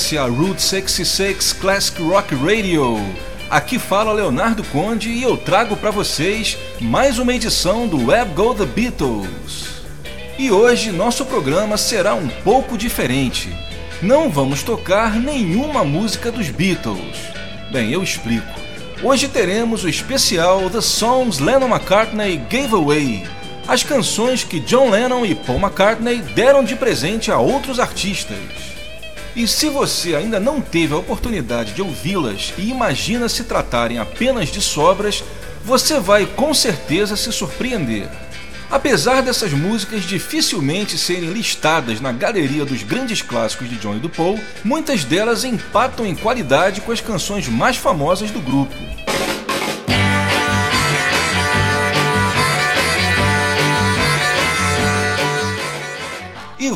É a Route 66 Classic Rock Radio. Aqui fala Leonardo Conde e eu trago para vocês mais uma edição do Web Go The Beatles. E hoje nosso programa será um pouco diferente. Não vamos tocar nenhuma música dos Beatles. Bem, eu explico. Hoje teremos o especial The Songs Lennon McCartney Gave Away, as canções que John Lennon e Paul McCartney deram de presente a outros artistas. E se você ainda não teve a oportunidade de ouvi-las e imagina se tratarem apenas de sobras, você vai com certeza se surpreender. Apesar dessas músicas dificilmente serem listadas na galeria dos grandes clássicos de John e do Paul, muitas delas empatam em qualidade com as canções mais famosas do grupo.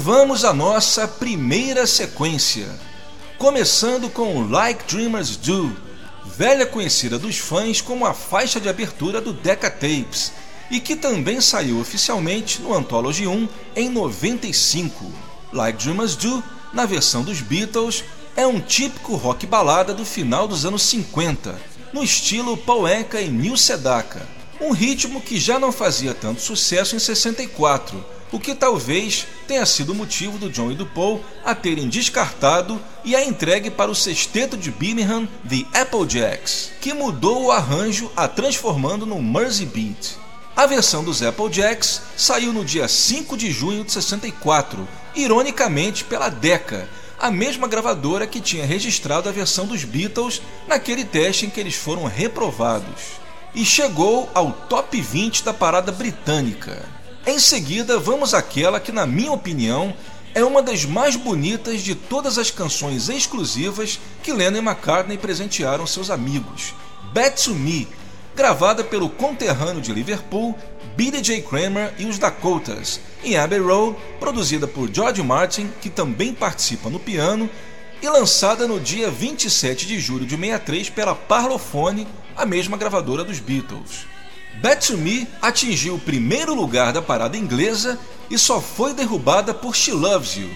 Vamos à nossa primeira sequência, começando com Like Dreamers Do, velha conhecida dos fãs como a faixa de abertura do Decca Tapes e que também saiu oficialmente no Anthology 1 em 95. Like Dreamers Do, na versão dos Beatles, é um típico rock balada do final dos anos 50, no estilo Anka e Neil Sedaka, um ritmo que já não fazia tanto sucesso em 64, o que talvez tenha sido o motivo do John e do Paul a terem descartado e a entregue para o sexteto de Birmingham, The Applejacks, que mudou o arranjo a transformando num Mersey Beat. A versão dos Applejacks saiu no dia 5 de junho de 64, ironicamente pela Decca, a mesma gravadora que tinha registrado a versão dos Beatles naquele teste em que eles foram reprovados. E chegou ao top 20 da parada britânica. Em seguida, vamos àquela que, na minha opinião, é uma das mais bonitas de todas as canções exclusivas que Lennon e McCartney presentearam seus amigos, Bad to Me, gravada pelo conterrâneo de Liverpool, Billy J. Kramer e os Dakotas, em Abbey Road, produzida por George Martin, que também participa no piano, e lançada no dia 27 de julho de 63 pela Parlophone, a mesma gravadora dos Beatles. Bad to Me atingiu o primeiro lugar da parada inglesa e só foi derrubada por She Loves You,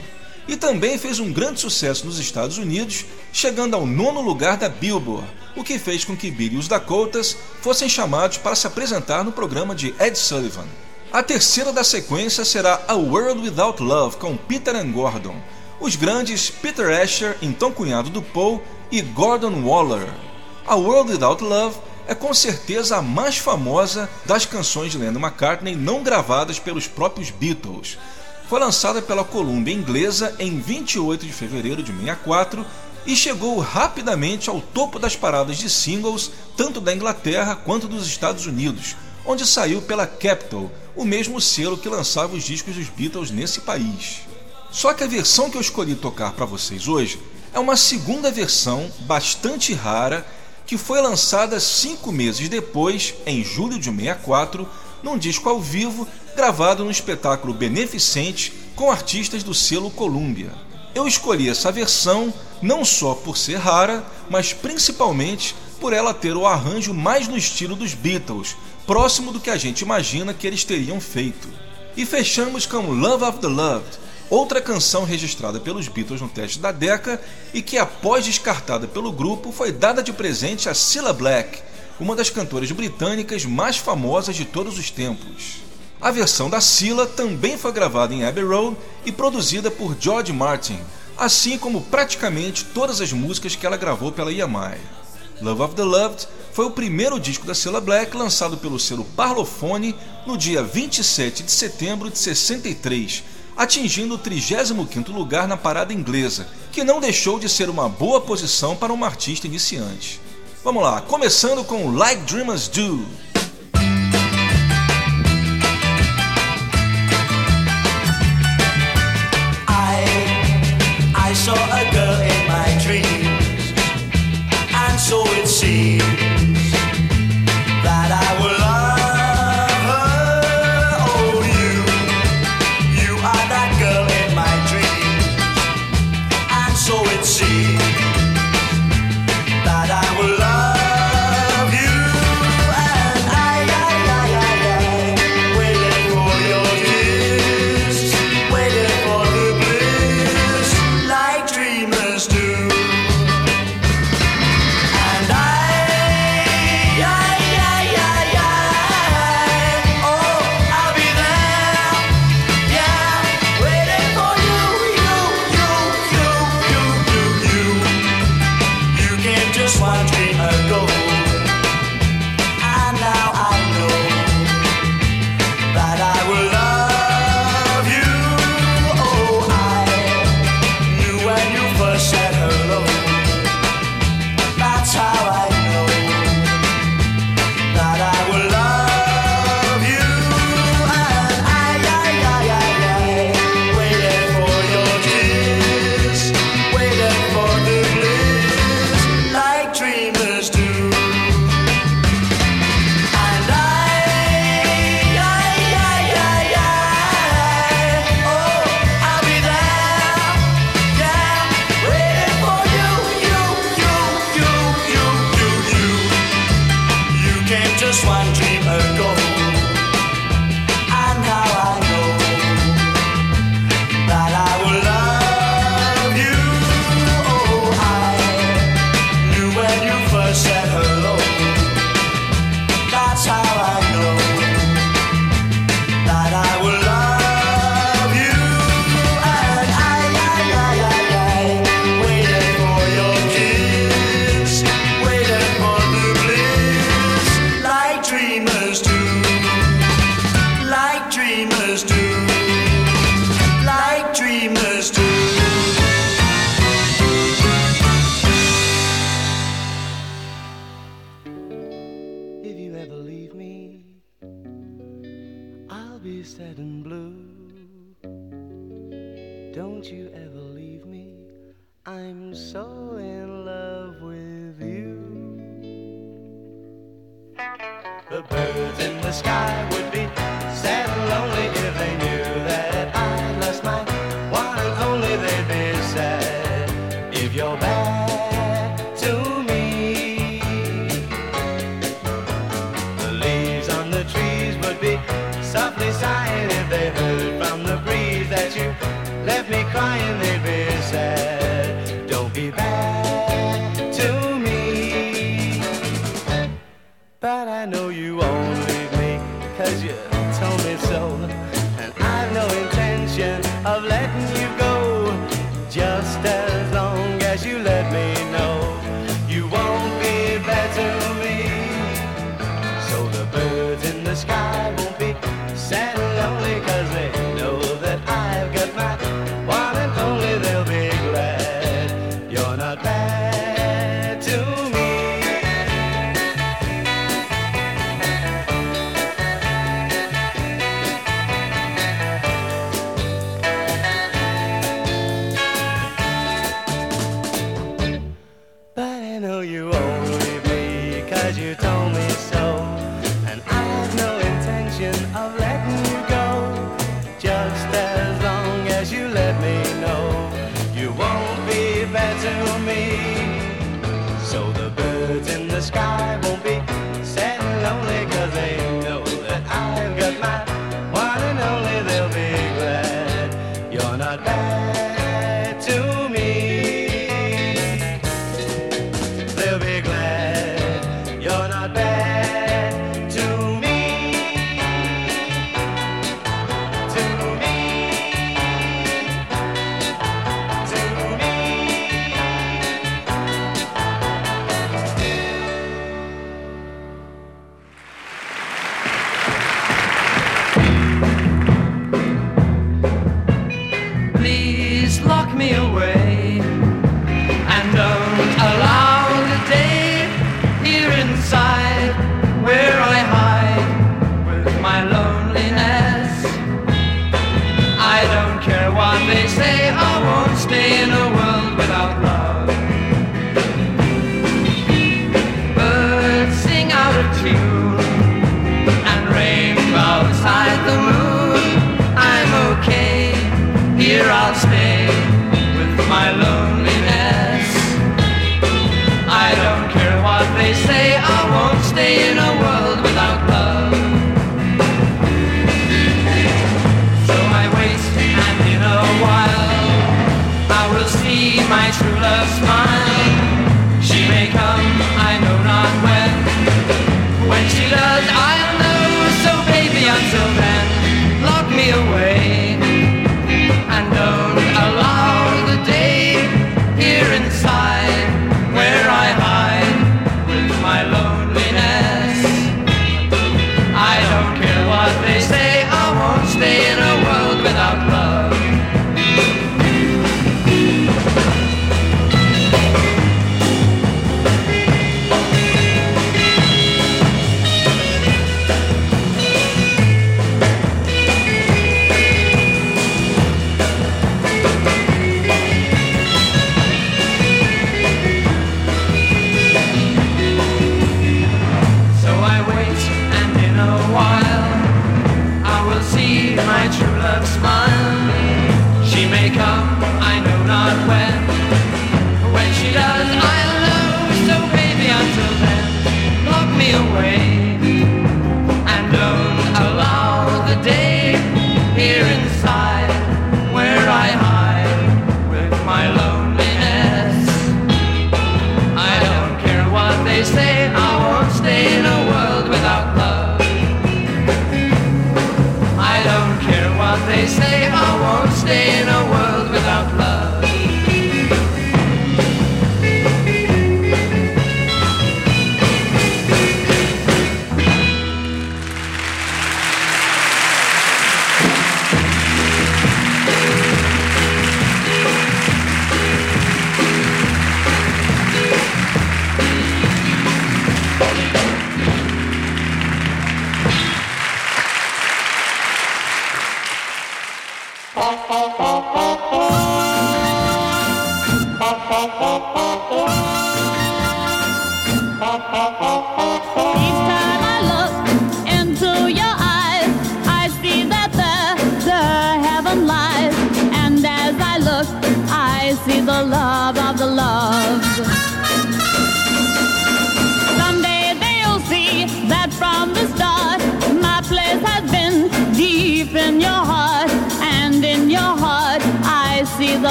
e também fez um grande sucesso nos Estados Unidos, chegando ao nono lugar da Billboard, o que fez com que Billy e os Dakotas fossem chamados para se apresentar no programa de Ed Sullivan. A terceira da sequência será A World Without Love com Peter and Gordon, os grandes Peter Asher, então cunhado do Paul, e Gordon Waller. A World Without Love é com certeza a mais famosa das canções de Lennon McCartney não gravadas pelos próprios Beatles, foi lançada pela Columbia inglesa em 28 de fevereiro de 64 e chegou rapidamente ao topo das paradas de singles tanto da Inglaterra quanto dos Estados Unidos, onde saiu pela Capitol, o mesmo selo que lançava os discos dos Beatles nesse país. Só que a versão que eu escolhi tocar para vocês hoje é uma segunda versão bastante rara que foi lançada cinco meses depois, em julho de 64, num disco ao vivo gravado no espetáculo beneficente com artistas do selo Columbia. Eu escolhi essa versão não só por ser rara, mas principalmente por ela ter o arranjo mais no estilo dos Beatles, próximo do que a gente imagina que eles teriam feito. E fechamos com Love of the Loved, outra canção registrada pelos Beatles no teste da década e que, após descartada pelo grupo, foi dada de presente a Cilla Black, uma das cantoras britânicas mais famosas de todos os tempos. A versão da Scylla também foi gravada em Abbey Road e produzida por George Martin, assim como praticamente todas as músicas que ela gravou pela EMI. Love of the Loved foi o primeiro disco da Cilla Black lançado pelo selo Parlophone no dia 27 de setembro de 63, atingindo o 35º lugar na parada inglesa, que não deixou de ser uma boa posição para uma artista iniciante. Vamos lá, começando com Like Dreamers Do. I, I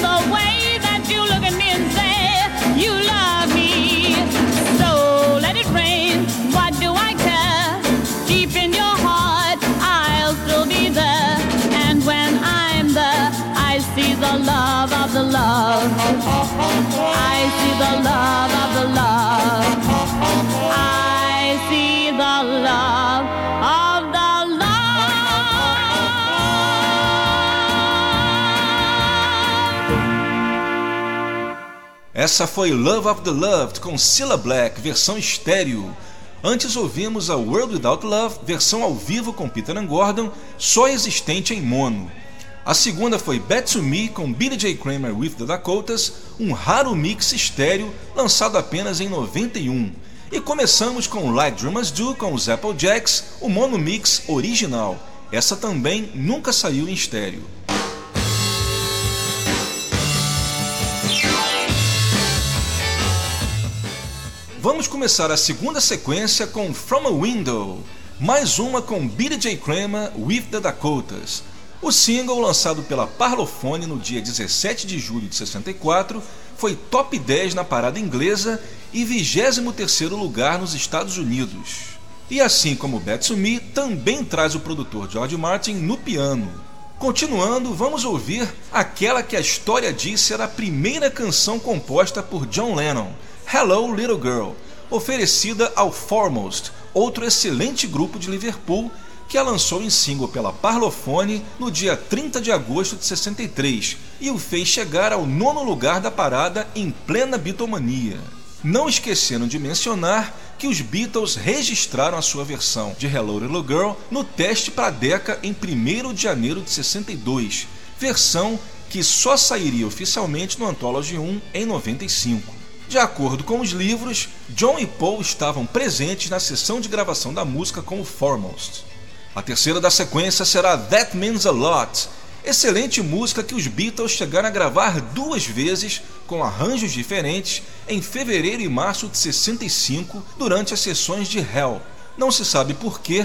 the way that you look looking insane. Essa foi Love of the Loved com Cilla Black, versão estéreo. Antes ouvimos a World Without Love, versão ao vivo com Peter and Gordon, só existente em mono. A segunda foi Bet to Me com Billy J. Kramer with the Dakotas, um raro mix estéreo lançado apenas em 91. E começamos com Like Drummers Do com os Applejacks, o mono mix original. Essa também nunca saiu em estéreo. Vamos começar a segunda sequência com From a Window, mais uma com Billy J. Kramer with the Dakotas. O single, lançado pela Parlophone no dia 17 de julho de 64, foi top 10 na parada inglesa e 23º lugar nos Estados Unidos. E assim como Betsumi, também traz o produtor George Martin no piano. Continuando, vamos ouvir aquela que a história diz ser a primeira canção composta por John Lennon, Hello Little Girl, oferecida ao Foremost, outro excelente grupo de Liverpool que a lançou em single pela Parlophone no dia 30 de agosto de 63 e o fez chegar ao nono lugar da parada em plena bitomania. Não esquecendo de mencionar que os Beatles registraram a sua versão de Hello Little Girl no teste para a Decca em 1 de janeiro de 62, versão que só sairia oficialmente no Anthology 1 em 95. De acordo com os livros, John e Paul estavam presentes na sessão de gravação da música com o Foremost. A terceira da sequência será That Means a Lot, excelente música que os Beatles chegaram a gravar duas vezes com arranjos diferentes em fevereiro e março de 65 durante as sessões de Hell. Não se sabe porquê,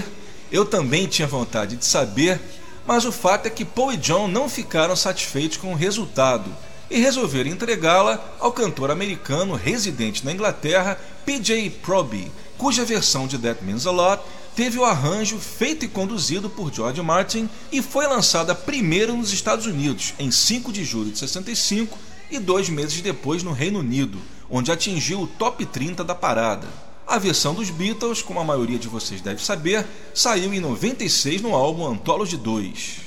eu também tinha vontade de saber, mas o fato é que Paul e John não ficaram satisfeitos com o resultado e resolveram entregá-la ao cantor americano residente na Inglaterra PJ Proby, cuja versão de That Means a Lot teve o arranjo feito e conduzido por George Martin e foi lançada primeiro nos Estados Unidos, em 5 de julho de 65, e dois meses depois no Reino Unido, onde atingiu o top 30 da parada. A versão dos Beatles, como a maioria de vocês deve saber, saiu em 96 no álbum Anthology 2.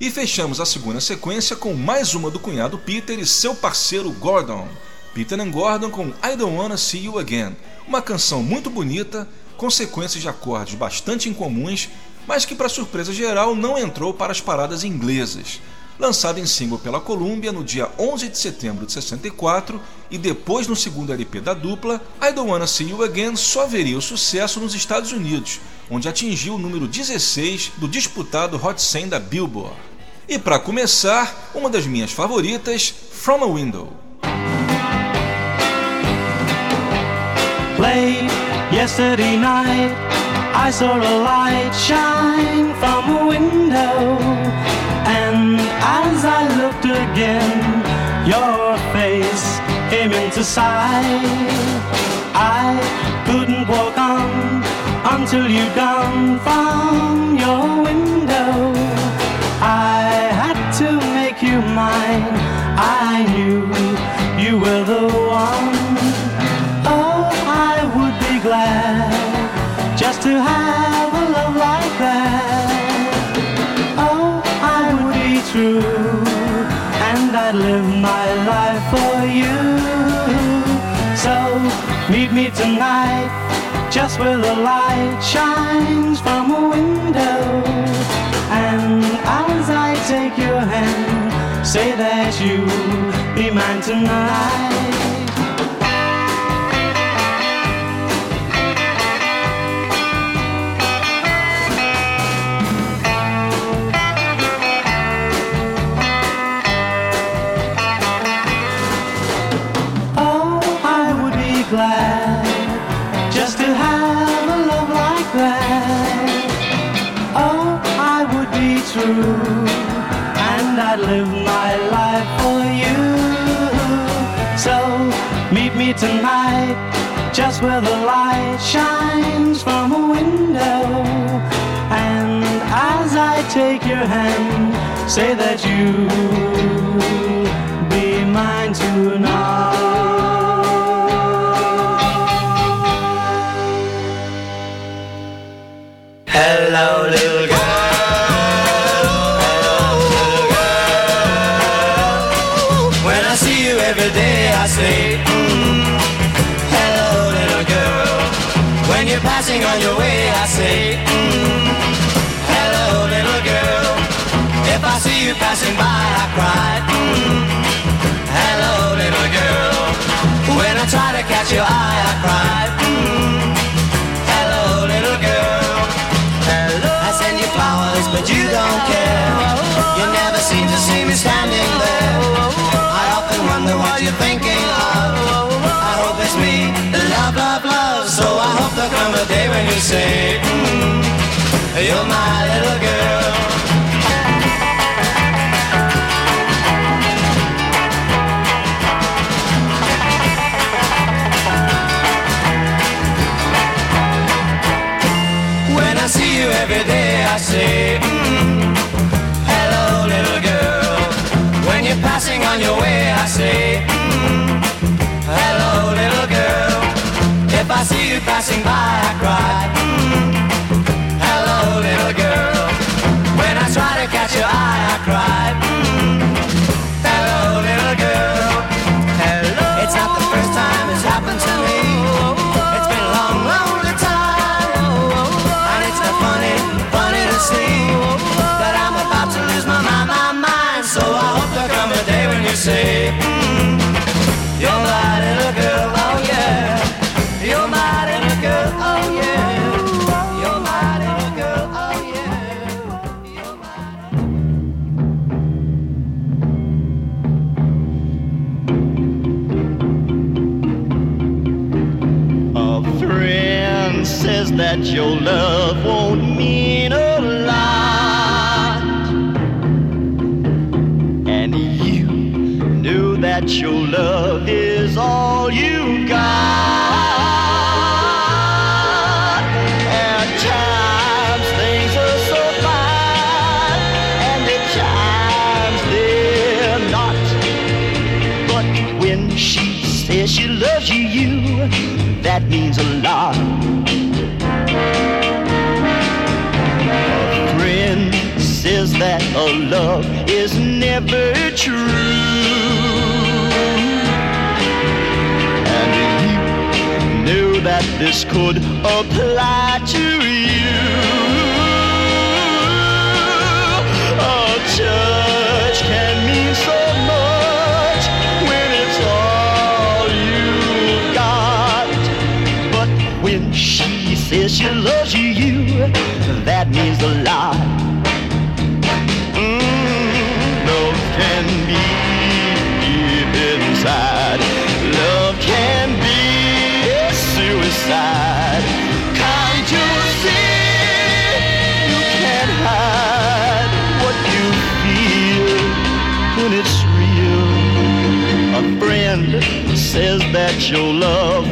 E fechamos a segunda sequência com mais uma do cunhado Peter e seu parceiro Gordon. Peter and Gordon com I Don't Wanna See You Again, uma canção muito bonita, com sequências de acordes bastante incomuns, mas que, para surpresa geral, não entrou para as paradas inglesas. Lançado em single pela Columbia no dia 11 de setembro de 64 e depois no segundo LP da dupla, I Don't Wanna See You Again só veria o sucesso nos Estados Unidos, onde atingiu o número 16 do disputado Hot 100 da Billboard. E para começar, uma das minhas favoritas, From a Window. Late yesterday night, I saw a light shine from a window. And as I looked again, your face came into sight. I couldn't walk on until you'd gone from your window. You mine. I knew you were the one. Oh, I would be glad just to have a love like that. Oh, I would be true, and I'd live my life for you. So meet me tonight, just where the light shines from a window. Say that you'll be mine tonight. Oh, I would tonight, just where the light shines from a window. And as I take your hand, say that you be mine tonight. Hello, passing on your way, I say, mm, hello, little girl. If I see you passing by, I cry, mm, hello, little girl. When I try to catch your eye, I cry, there'll come a day when you say, mm, You're my little girl. See you passing by, I cry, mm, Hello, little girl. When I try to catch your eye, I cry, your love won't mean a lot. And you knew that your love is all you got. At times things are so fine, and at times they're not. But when she says she loves you, you that means a lot. That a love is never true. And you knew that this could apply to you. A touch can mean so much when it's all you've got. But when she says she loves you, you that means a lot. Can be deep inside. Love can be suicide. Can't you see? You can't hide what you feel when it's real. A friend says that your love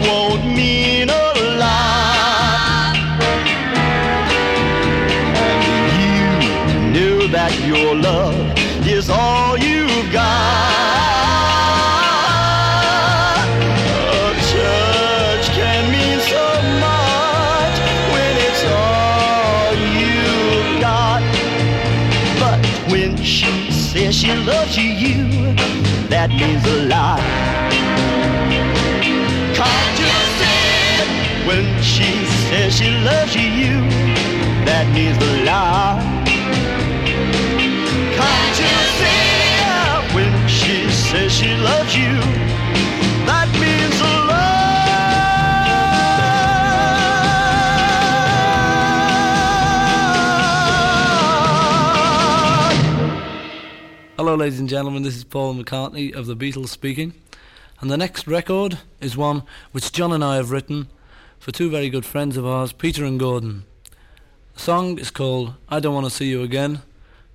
means a lot. Can't you see? When she says she loves you, that means a lot. Hello, ladies and gentlemen, this is Paul McCartney of the Beatles speaking. And the next record is one which John and I have written for two very good friends of ours, Peter and Gordon. The song is called I Don't Want to See You Again,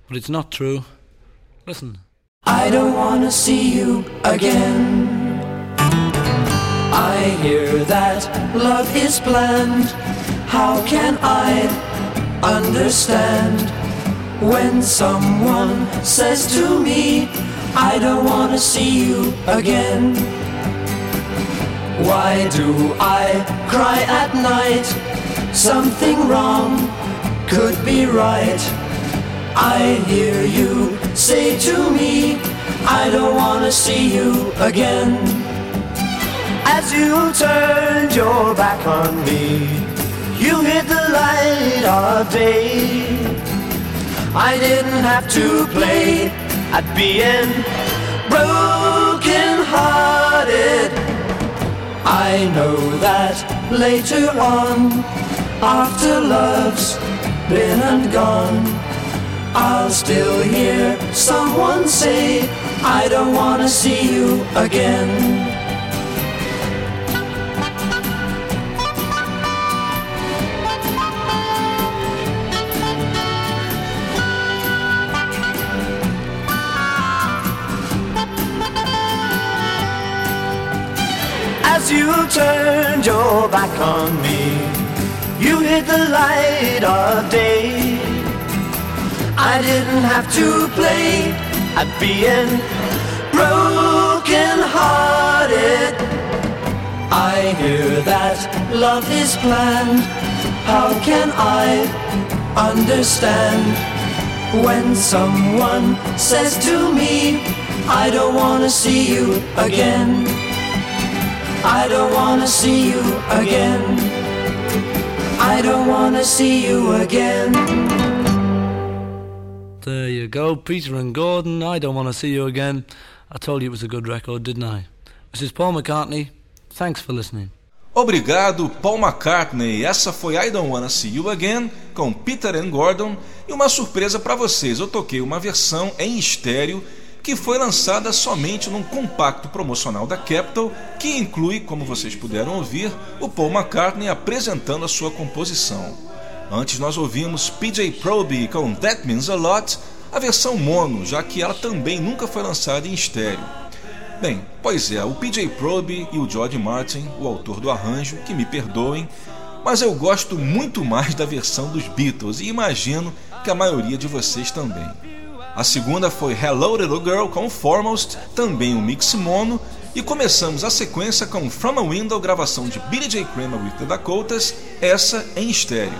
but it's not true. Listen. I don't wanna see you again. I hear that love is bland. How can I understand when someone says to me, I don't wanna see you again? Why do I cry at night? Something wrong could be right. I hear you say to me, I don't wanna see you again. As you turned your back on me, you hid the light of day. I didn't have to play at being broken hearted. I know that later on, after love's been and gone, I'll still hear someone say, I don't wanna see you again. You turned your back on me, you hid the light of day. I didn't have to play at being broken hearted. I hear that love is planned. How can I understand when someone says to me, I don't wanna see you again? I don't wanna see you again. I don't wanna see you again. There you go, Peter and Gordon. I don't want to see you again. I told you it was a good record, didn't I? This is Paul McCartney. Thanks for listening. Obrigado, Paul McCartney. Essa foi I Don't Wanna See You Again com Peter and Gordon. E uma surpresa para vocês: eu toquei uma versão em estéreo que foi lançada somente num compacto promocional da Capitol, que inclui, como vocês puderam ouvir, o Paul McCartney apresentando a sua composição. Antes nós ouvimos PJ Proby com That Means a Lot, a versão mono, já que ela também nunca foi lançada em estéreo. Bem, pois é, o PJ Proby e o George Martin, o autor do arranjo, que me perdoem, mas eu gosto muito mais da versão dos Beatles e imagino que a maioria de vocês também. A segunda foi Hello Little Girl com Foremost, também um mix mono, e começamos a sequência com From a Window, gravação de Billy J. Kramer with the Dakotas, essa em estéreo.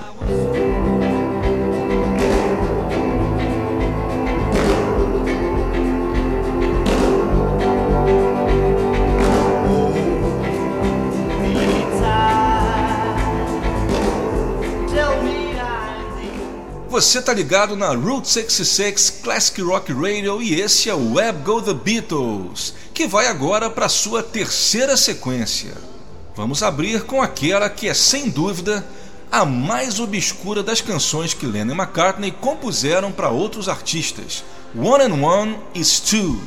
Você tá ligado na Route 66 Classic Rock Radio e esse é o Web Go The Beatles, que vai agora para sua terceira sequência. Vamos abrir com aquela que é sem dúvida a mais obscura das canções que Lennon e McCartney compuseram para outros artistas, One and One is Two,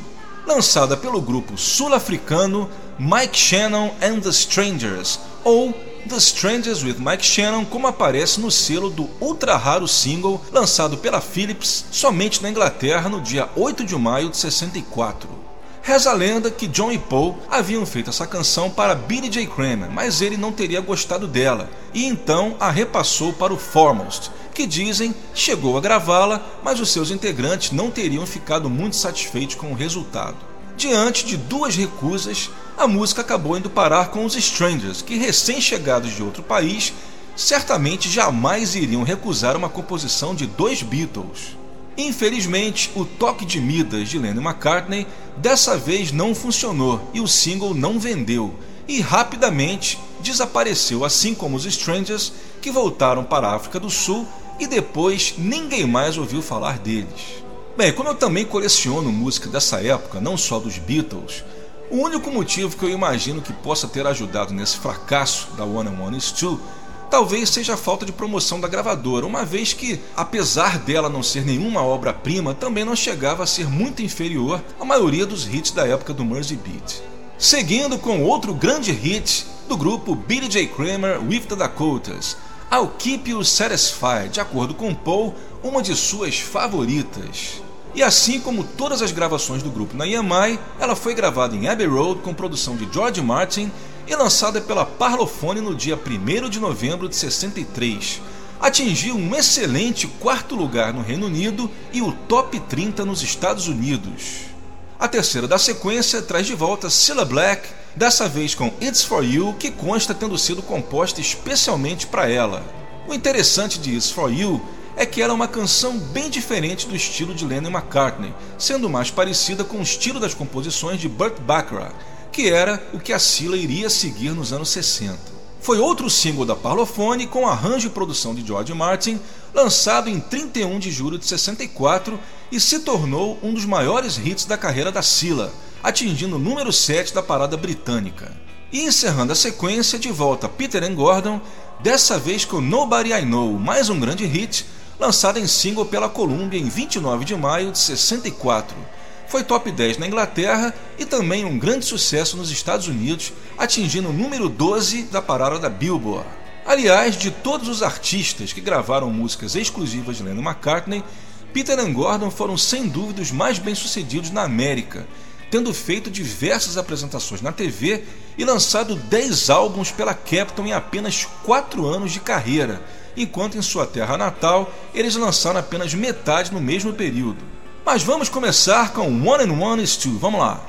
lançada pelo grupo sul-africano Mike Shannon and the Strangers, ou The Strangers with Mike Shannon, como aparece no selo do ultra raro single lançado pela Philips somente na Inglaterra no dia 8 de maio de 64. Reza a lenda que John e Paul haviam feito essa canção para Billy J. Kramer, mas ele não teria gostado dela e então a repassou para o Foremost, que dizem chegou a gravá-la, mas os seus integrantes não teriam ficado muito satisfeitos com o resultado. Diante de duas recusas, a música acabou indo parar com os Strangers, que recém-chegados de outro país, certamente jamais iriam recusar uma composição de dois Beatles. Infelizmente, o toque de Midas de Lennon McCartney dessa vez não funcionou e o single não vendeu e rapidamente desapareceu, assim como os Strangers, que voltaram para a África do Sul e depois ninguém mais ouviu falar deles. Bem, como eu também coleciono música dessa época, não só dos Beatles, o único motivo que eu imagino que possa ter ajudado nesse fracasso da One and One Is Two talvez seja a falta de promoção da gravadora, uma vez que, apesar dela não ser nenhuma obra-prima, também não chegava a ser muito inferior à maioria dos hits da época do Mersey Beat. Seguindo com outro grande hit do grupo Billy J. Kramer with the Dakotas, I'll Keep You Satisfied, de acordo com Paul, uma de suas favoritas. E assim como todas as gravações do grupo na EMI, ela foi gravada em Abbey Road com produção de George Martin e lançada pela Parlophone no dia 1 de novembro de 63. Atingiu um excelente quarto lugar no Reino Unido e o top 30 nos Estados Unidos. A terceira da sequência traz de volta Cilla Black, dessa vez com It's For You, que consta tendo sido composta especialmente para ela. O interessante de It's For You é que ela é uma canção bem diferente do estilo de Lennon McCartney, sendo mais parecida com o estilo das composições de Burt Bacharach, que era o que a Cilla iria seguir nos anos 60. Foi outro single da Parlophone com arranjo e produção de George Martin, lançado em 31 de julho de 64 e se tornou um dos maiores hits da carreira da Sila, atingindo o número 7 da parada britânica. E encerrando a sequência, de volta Peter and Gordon, dessa vez com Nobody I Know, mais um grande hit, lançado em single pela Columbia em 29 de maio de 64 foi top 10 na Inglaterra e também um grande sucesso nos Estados Unidos, atingindo o número 12 da parada da Billboard. Aliás, de todos os artistas que gravaram músicas exclusivas de Lennon McCartney, Peter and Gordon foram sem dúvida os mais bem-sucedidos na América, tendo feito diversas apresentações na TV e lançado 10 álbuns pela Capitol em apenas 4 anos de carreira, enquanto em sua terra natal eles lançaram apenas metade no mesmo período. Mas vamos começar com One and One is Two. Vamos lá.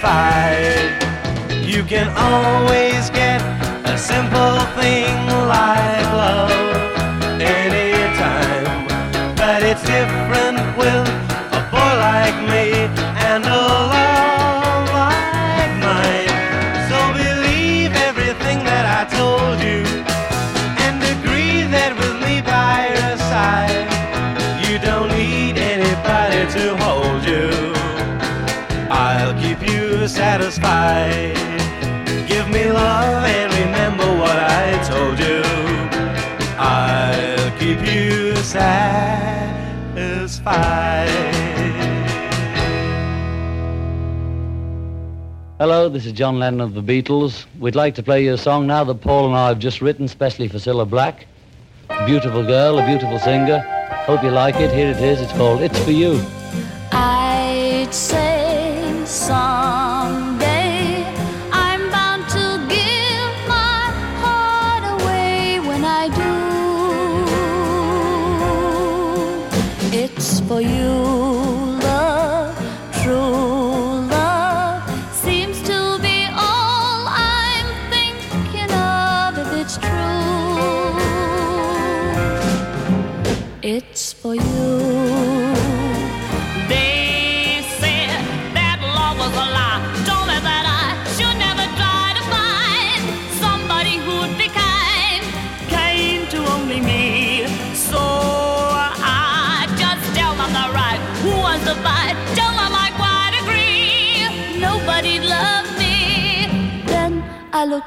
Satisfied. You can always get a simple thing Hello, this is John Lennon of the Beatles. We'd like to play you a song now that Paul and I have just written, specially for Cilla Black. A beautiful girl, a beautiful singer. Hope you like it. Here it is. It's called It's For You.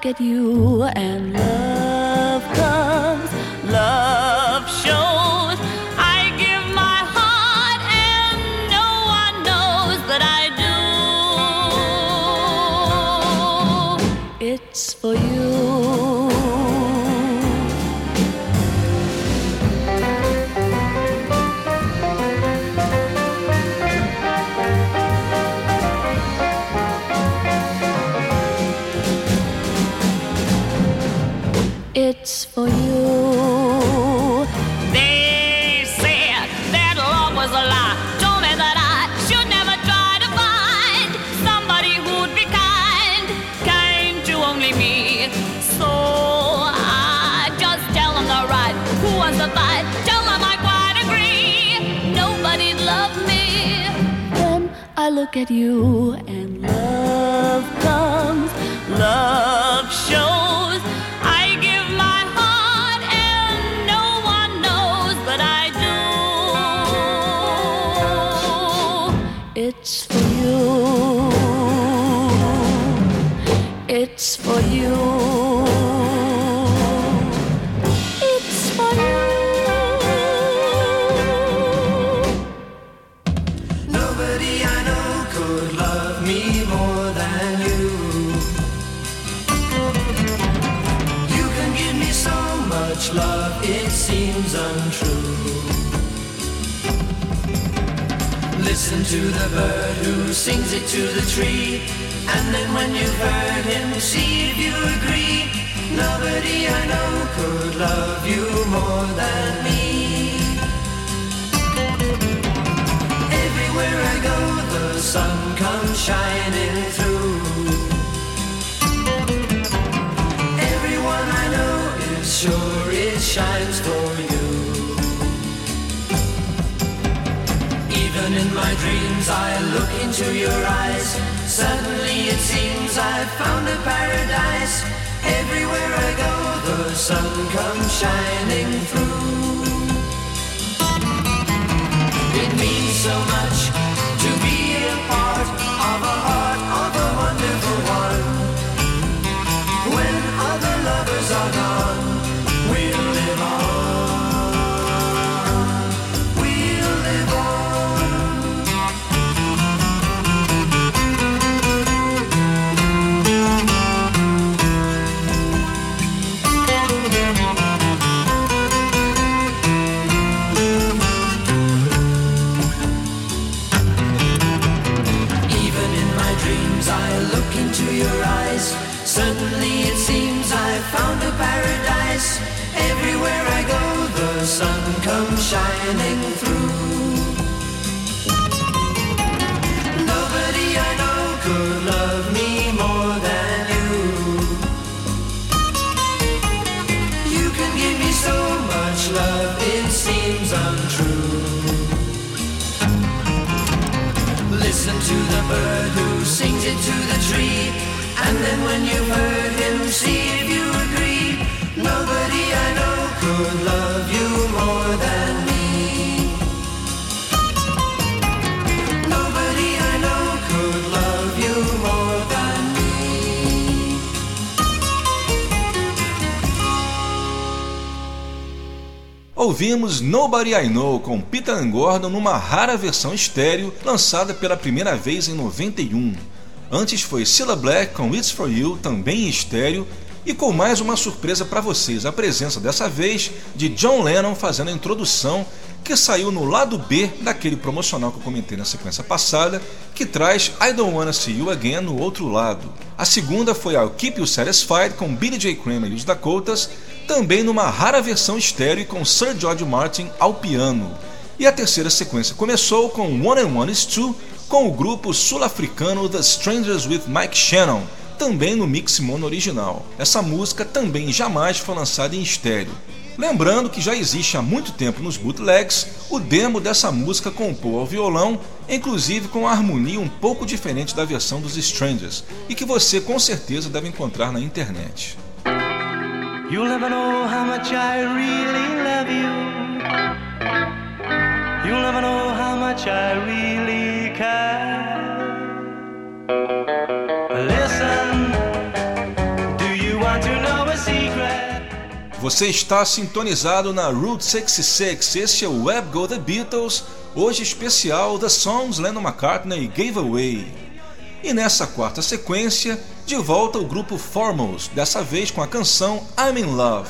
At you and love It's for you. They said that love was a lie. Told me that I should never try to find somebody who'd be kind, kind to only me. So I just tell them the right. Who wants to fight? Tell them I quite agree. Nobody loved me. Then I look at you and love comes, Love shows. Sings it to the tree. And then when you've heard him, see if you agree. Nobody I know could love you more than me. Everywhere I go, the sun comes shining through. In my dreams, I look into your eyes. Suddenly it seems I've found a paradise. Everywhere I go, the sun comes shining through. It means so much Listen to the bird who sings it to the tree. And then when you've heard him, see if you Ouvimos Nobody I Know com Peter Gordon numa rara versão estéreo lançada pela primeira vez em 91. Antes foi Cilla Black com It's For You, também em estéreo, e com mais uma surpresa para vocês, a presença dessa vez de John Lennon fazendo a introdução que saiu no lado B daquele promocional que eu comentei na sequência passada, que traz I Don't Wanna See You Again no outro lado. A segunda foi I'll Keep You Satisfied com Billy J. Kramer e os Dakotas, também numa rara versão estéreo com Sir George Martin ao piano. E a terceira sequência começou com One and One is Two, com o grupo sul-africano The Strangers with Mike Shannon, também no mix mono original. Essa música também jamais foi lançada em estéreo. Lembrando que já existe há muito tempo nos bootlegs o demo dessa música com Paul ao violão, inclusive com a harmonia um pouco diferente da versão dos Strangers, e que você com certeza deve encontrar na internet. You'll never know how much I really love you. You'll never know how much I really care. Listen, do you want to know a secret? Você está sintonizado na Route 66. Este é o Web Go The Beatles, hoje especial The Songs Lennon McCartney Gave Away. E nessa quarta sequência, de volta o grupo Foremost, dessa vez com a canção I'm in Love,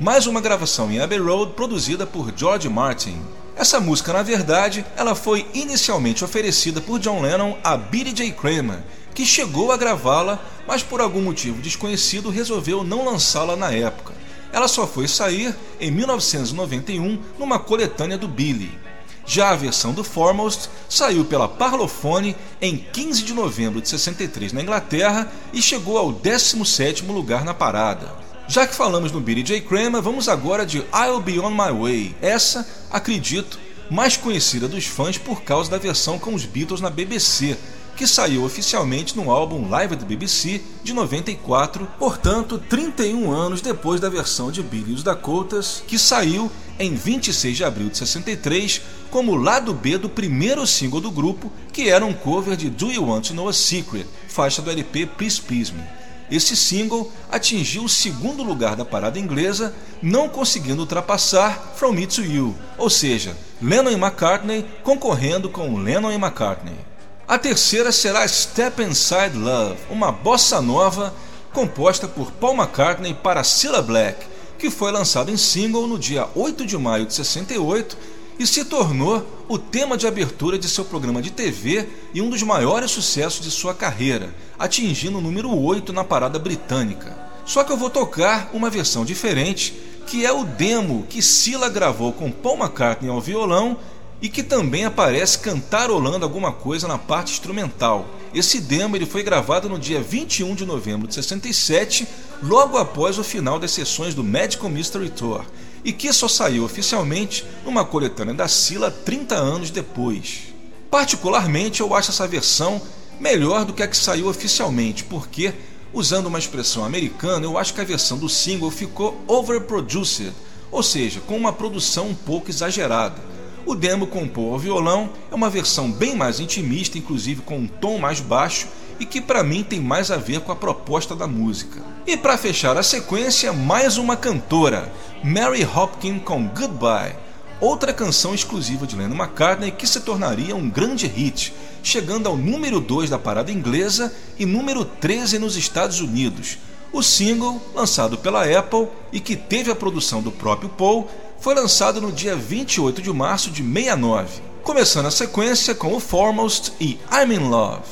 mais uma gravação em Abbey Road produzida por George Martin. Essa música, na verdade, ela foi inicialmente oferecida por John Lennon a Billy J. Kramer, que chegou a gravá-la, mas por algum motivo desconhecido resolveu não lançá-la na época. Ela só foi sair em 1991 numa coletânea do Billy. Já a versão do Foremost saiu pela Parlophone em 15 de novembro de 63 na Inglaterra e chegou ao 17º lugar na parada. Já que falamos no Billy J. Kramer, vamos agora de I'll Be On My Way. Essa, acredito, mais conhecida dos fãs por causa da versão com os Beatles na BBC, que saiu oficialmente no álbum Live at BBC de 94, portanto 31 anos depois da versão de Billy e Dakotas, que saiu em 26 de abril de 63 como lado B do primeiro single do grupo, que era um cover de Do You Want to Know a Secret, faixa do LP Please Please Me. Esse single atingiu o segundo lugar da parada inglesa, não conseguindo ultrapassar From Me to You, ou seja, Lennon e McCartney concorrendo com Lennon e McCartney. A terceira será Step Inside Love, uma bossa nova composta por Paul McCartney para Cilla Black, que foi lançado em single no dia 8 de maio de 68 e se tornou o tema de abertura de seu programa de TV e um dos maiores sucessos de sua carreira, atingindo o número 8 na parada britânica. Só que eu vou tocar uma versão diferente, que é o demo que Cilla gravou com Paul McCartney ao violão e que também aparece cantarolando alguma coisa na parte instrumental. Esse demo ele foi gravado no dia 21 de novembro de 67, logo após o final das sessões do Magical Mystery Tour, e que só saiu oficialmente numa coletânea da Sila 30 anos depois. Particularmente, eu acho essa versão melhor do que a que saiu oficialmente, porque, usando uma expressão americana, eu acho que a versão do single ficou overproduced, ou seja, com uma produção um pouco exagerada. O demo com Paul ao violão é uma versão bem mais intimista, inclusive com um tom mais baixo e que para mim tem mais a ver com a proposta da música. E para fechar a sequência, mais uma cantora, Mary Hopkins com Goodbye, outra canção exclusiva de Lennon McCartney que se tornaria um grande hit, chegando ao número 2 da parada inglesa e número 13 nos Estados Unidos. O single, lançado pela Apple e que teve a produção do próprio Paul, foi lançado no dia 28 de março de 69, começando a sequência com o Foremost e I'm in Love.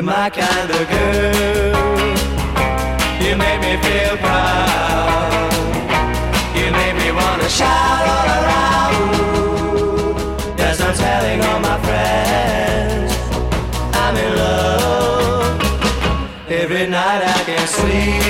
My kind of girl. You make me feel proud. You make me shout sleep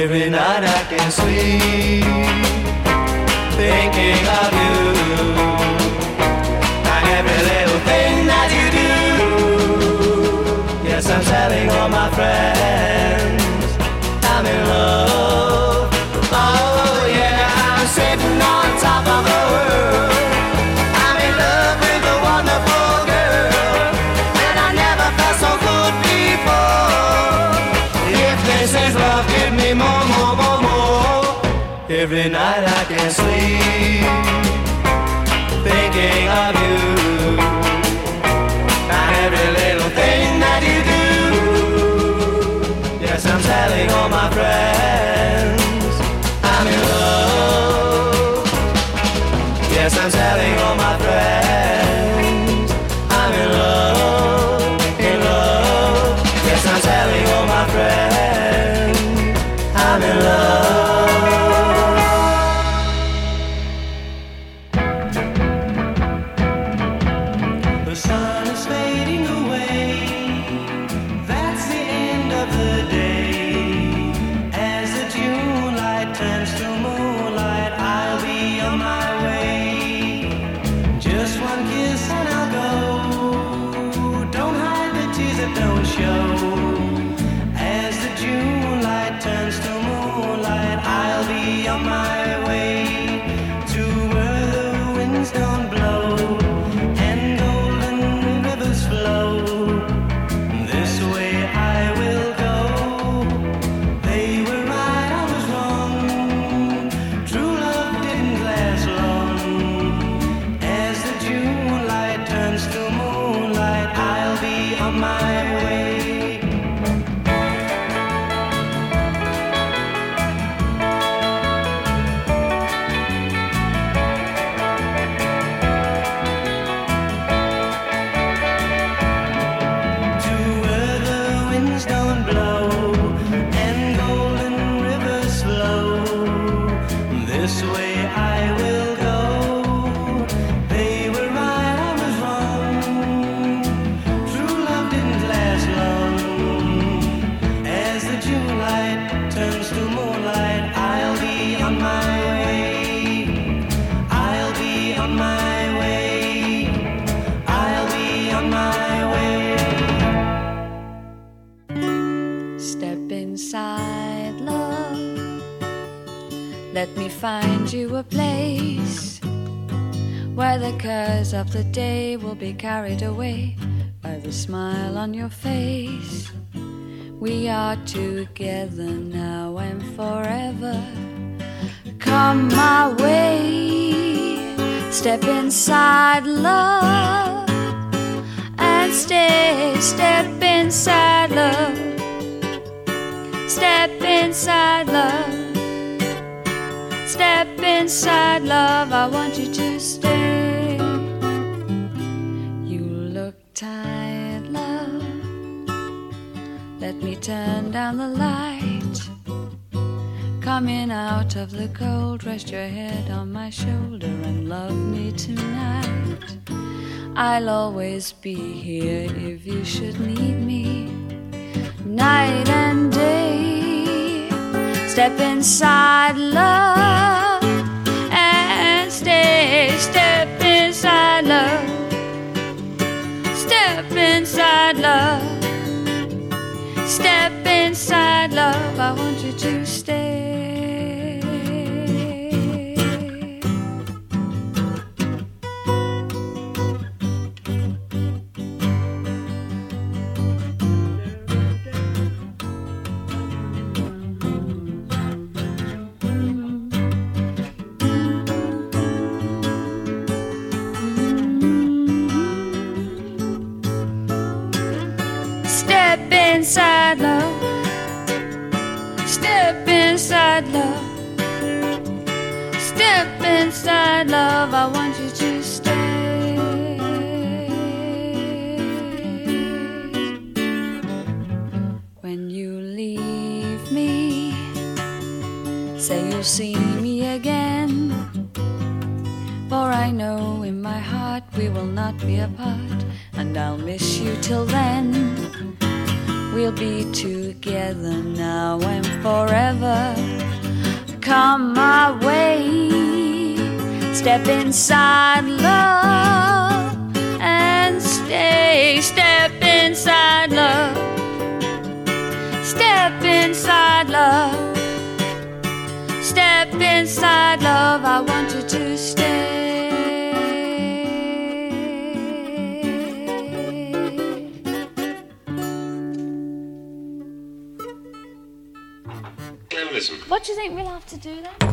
Every night I can sleep thinking of you and every little thing that you do. Yes, I'm telling all my friends I'm in love. Oh yeah, I'm sitting on top of the world. Every night I can't sleep thinking of you and every little thing that you do. Yes, I'm telling all my friends where the cares of the day will be carried away by the smile on your face. We are together now and forever. Come my way, step inside, love, and stay. Step inside, love. Step inside, love. Step inside, love. I want you to Let me turn down the light. Coming out of the cold, rest your head on my shoulder and love me tonight. I'll always be here if you should need me night and day. Step inside, love, and stay. Step inside, love. Step inside, love. Step inside, love. I want you to stay. Inside, love. Step inside, love. Step inside, love. I want you to stay. When you leave me, say you'll see me again. For I know in my heart we will not be apart, and I'll miss you till then. We'll be together now and forever. Come my way, step inside love and stay. Step inside love, step inside love, step inside love. I want you to stay. What do you think we'll have to do then?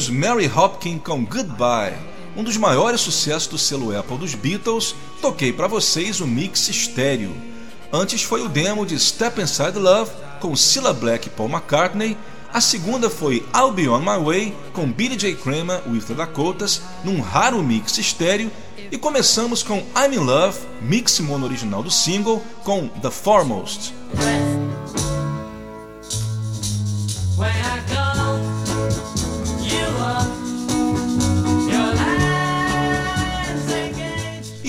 Ouvimos Mary Hopkins com Goodbye, um dos maiores sucessos do selo Apple dos Beatles. Toquei para vocês o mix estéreo. Antes foi o demo de Step Inside Love com Cilla Black e Paul McCartney. A segunda foi I'll Be On My Way com Billy J. Kramer with the Dakotas, num raro mix estéreo. E começamos com I'm in Love, mix mono original do single, com The Foremost.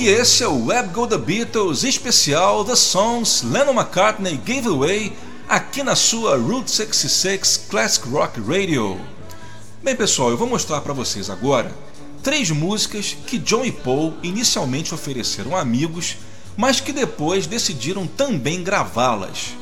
E esse é o Web Go The Beatles especial The Songs Lennon McCartney Gave Away aqui na sua Route 66 Classic Rock Radio. Bem pessoal, eu vou mostrar para vocês agora três músicas que John e Paul inicialmente ofereceram amigos, mas que depois decidiram também gravá-las.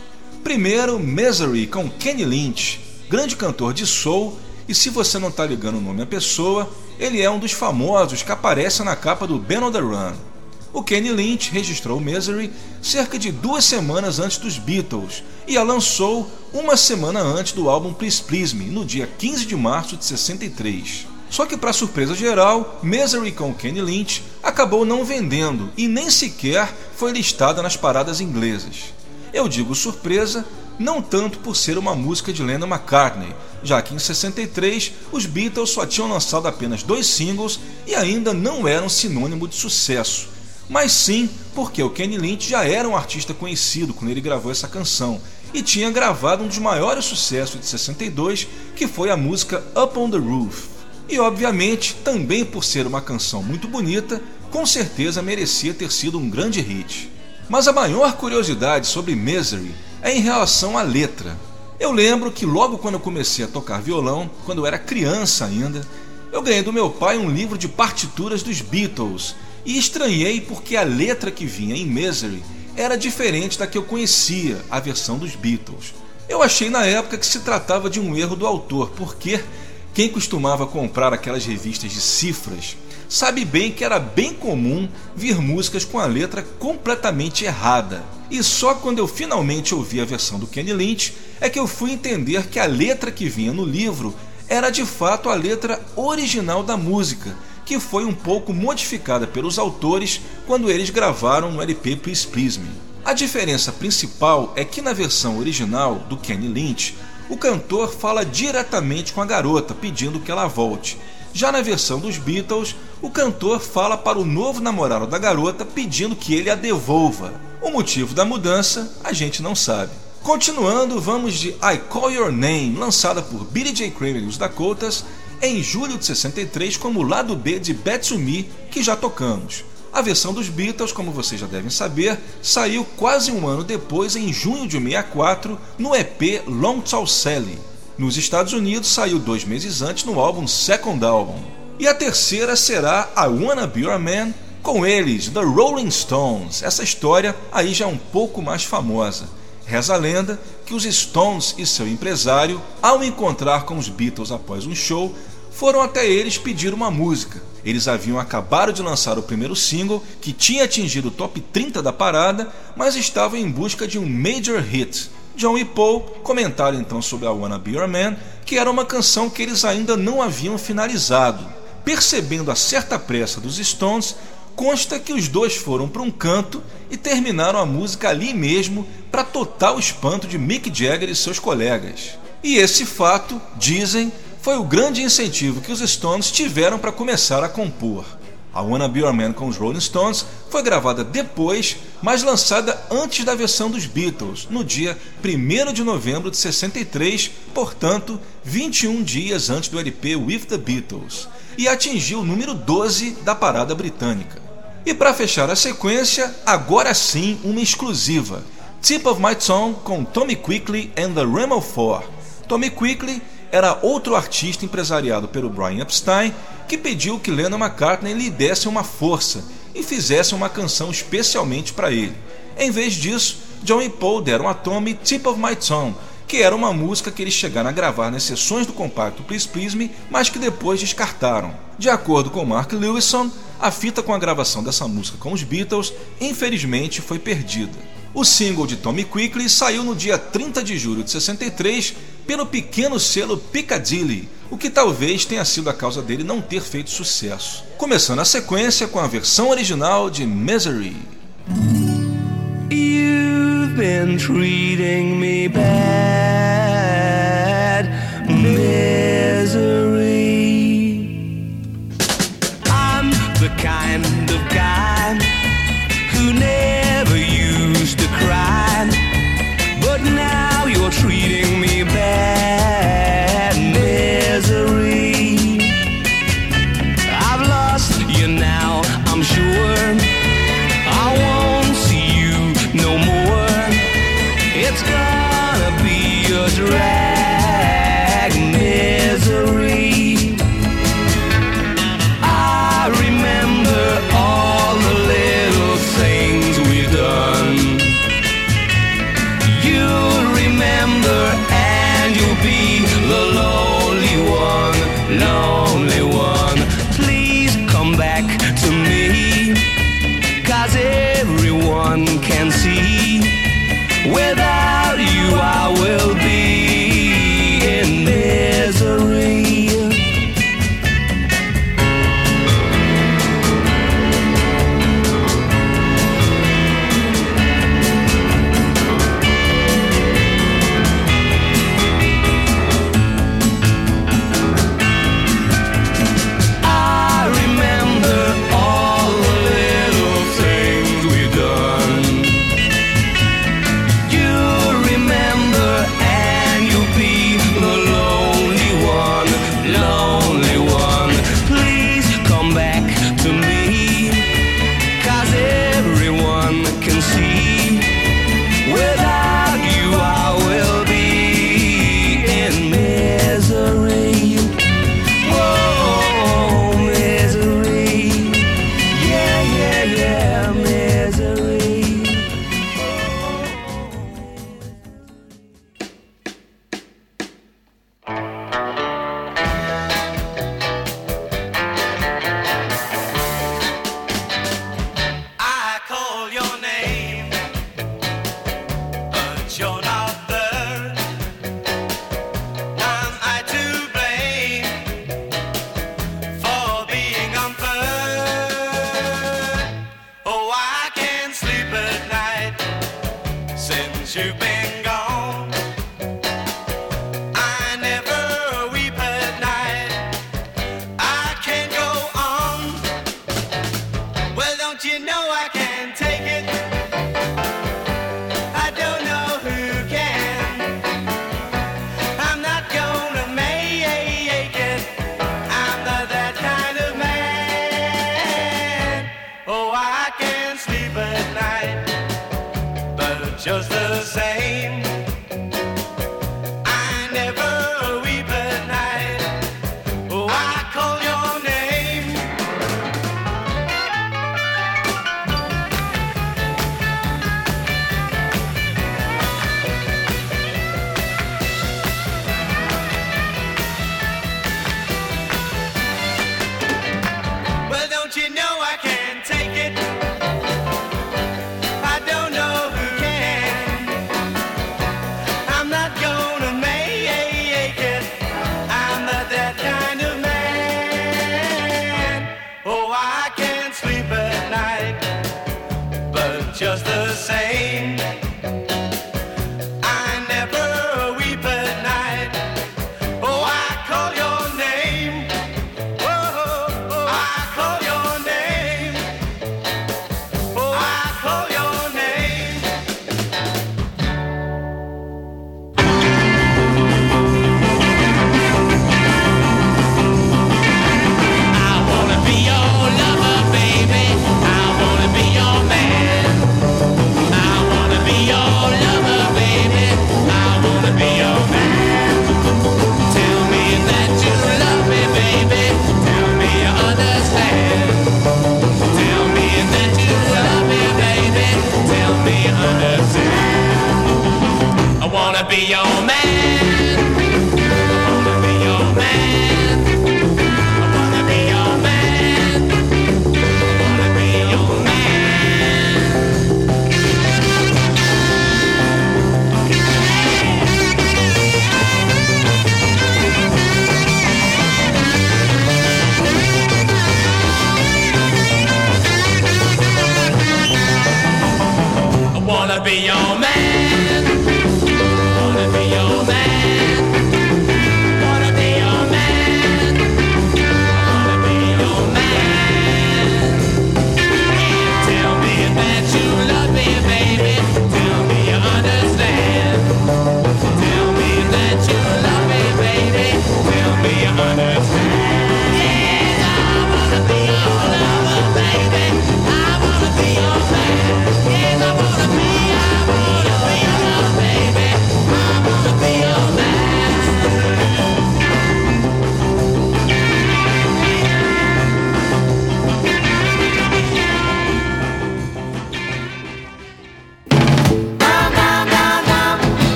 Primeiro, Misery com Kenny Lynch, grande cantor de soul, e se você não está ligando o nome à pessoa, ele é um dos famosos que aparece na capa do Ben on the Run. O Kenny Lynch registrou Misery cerca de duas semanas antes dos Beatles e a lançou uma semana antes do álbum Please Please Me, no dia 15 de março de 63. Só que, para surpresa geral, Misery com Kenny Lynch acabou não vendendo e nem sequer foi listada nas paradas inglesas. Eu digo surpresa não tanto por ser uma música de Lennon McCartney, já que em 63 os Beatles só tinham lançado apenas dois singles e ainda não eram sinônimo de sucesso, mas sim porque o Kenny Lynch já era um artista conhecido quando ele gravou essa canção e tinha gravado um dos maiores sucessos de 62, que foi a música Up on the Roof. E obviamente, também por ser uma canção muito bonita, com certeza merecia ter sido um grande hit. Mas a maior curiosidade sobre Misery é em relação à letra. Eu lembro que logo quando eu comecei a tocar violão, quando eu era criança ainda, eu Eu ganhei do meu pai um livro de partituras dos Beatles e estranhei porque a letra que vinha em Misery era diferente da que eu conhecia, a versão dos Beatles. Eu achei na época que se tratava de um erro do autor, porque quem costumava comprar aquelas revistas de cifras sabe bem que era bem comum vir músicas com a letra completamente errada. E só quando eu finalmente ouvi a versão do Kenny Lynch é que eu fui entender que a letra que vinha no livro era de fato a letra original da música, que foi um pouco modificada pelos autores quando eles gravaram no LP Please Please Me. A diferença principal é que na versão original do Kenny Lynch, o cantor fala diretamente com a garota pedindo que ela volte. Já na versão dos Beatles, o cantor fala para o novo namorado da garota pedindo que ele a devolva. O motivo da mudança a gente não sabe. Continuando, vamos de I Call Your Name, lançada por Billy J. Kramer e os Dakotas em julho de 63 como lado B de Betsumi, que já tocamos. A versão dos Beatles, como vocês já devem saber, saiu quase um ano depois, em junho de 64, no EP Long Tall Sally. Nos Estados Unidos, saiu dois meses antes no álbum Second Album. E a terceira será I Wanna Be Your Man, com eles, The Rolling Stones. Essa história aí já é um pouco mais famosa. Reza a lenda que os Stones e seu empresário, ao encontrar com os Beatles após um show, foram até eles pedir uma música. Eles haviam acabado de lançar o primeiro single, que tinha atingido o top 30 da parada, mas estavam em busca de um major hit. John e Paul comentaram então sobre a Wanna Be Your Man, que era uma canção que eles ainda não haviam finalizado. Percebendo a certa pressa dos Stones, consta que os dois foram para um canto e terminaram a música ali mesmo, para total espanto de Mick Jagger e seus colegas. E esse fato, dizem, foi o grande incentivo que os Stones tiveram para começar a compor. A Wanna Be Your Man com os Rolling Stones foi gravada depois, mas lançada antes da versão dos Beatles, no dia 1 de novembro de 63, portanto, 21 dias antes do LP With the Beatles, e atingiu o número 12 da parada britânica. E para fechar a sequência, agora sim uma exclusiva. Tip of My Tongue com Tommy Quickly and the Remo 4. Tommy Quickly era outro artista empresariado pelo Brian Epstein que pediu que Lennon McCartney lhe desse uma força e fizesse uma canção especialmente para ele. Em vez disso, John e Paul deram a Tommy Tip of My Tongue, que era uma música que eles chegaram a gravar nas sessões do compacto Please Please Me, mas que depois descartaram. De acordo com Mark Lewison, a fita com a gravação dessa música com os Beatles, infelizmente, foi perdida. O single de Tommy Quickly saiu no dia 30 de julho de 63 pelo pequeno selo Piccadilly, o que talvez tenha sido a causa dele não ter feito sucesso. Começando a sequência com a versão original de Misery. You've been treating me bad, misery. Be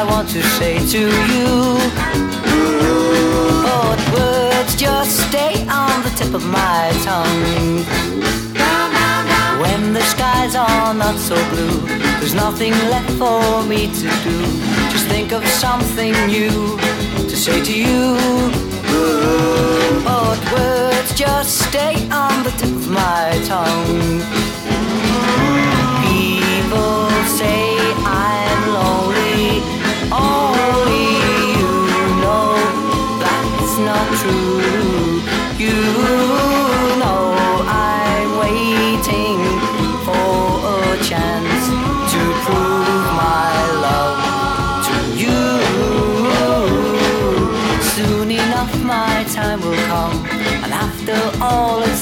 I want to say to you. But words just stay on the tip of my tongue. When the skies are not so blue, there's nothing left for me to do. Just think of something new to say to you. But words just stay on the tip of my tongue.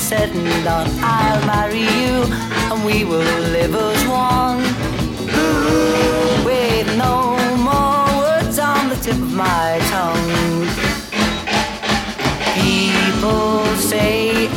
Said and done, I'll marry you, and we will live as one. With no more words on the tip of my tongue. People say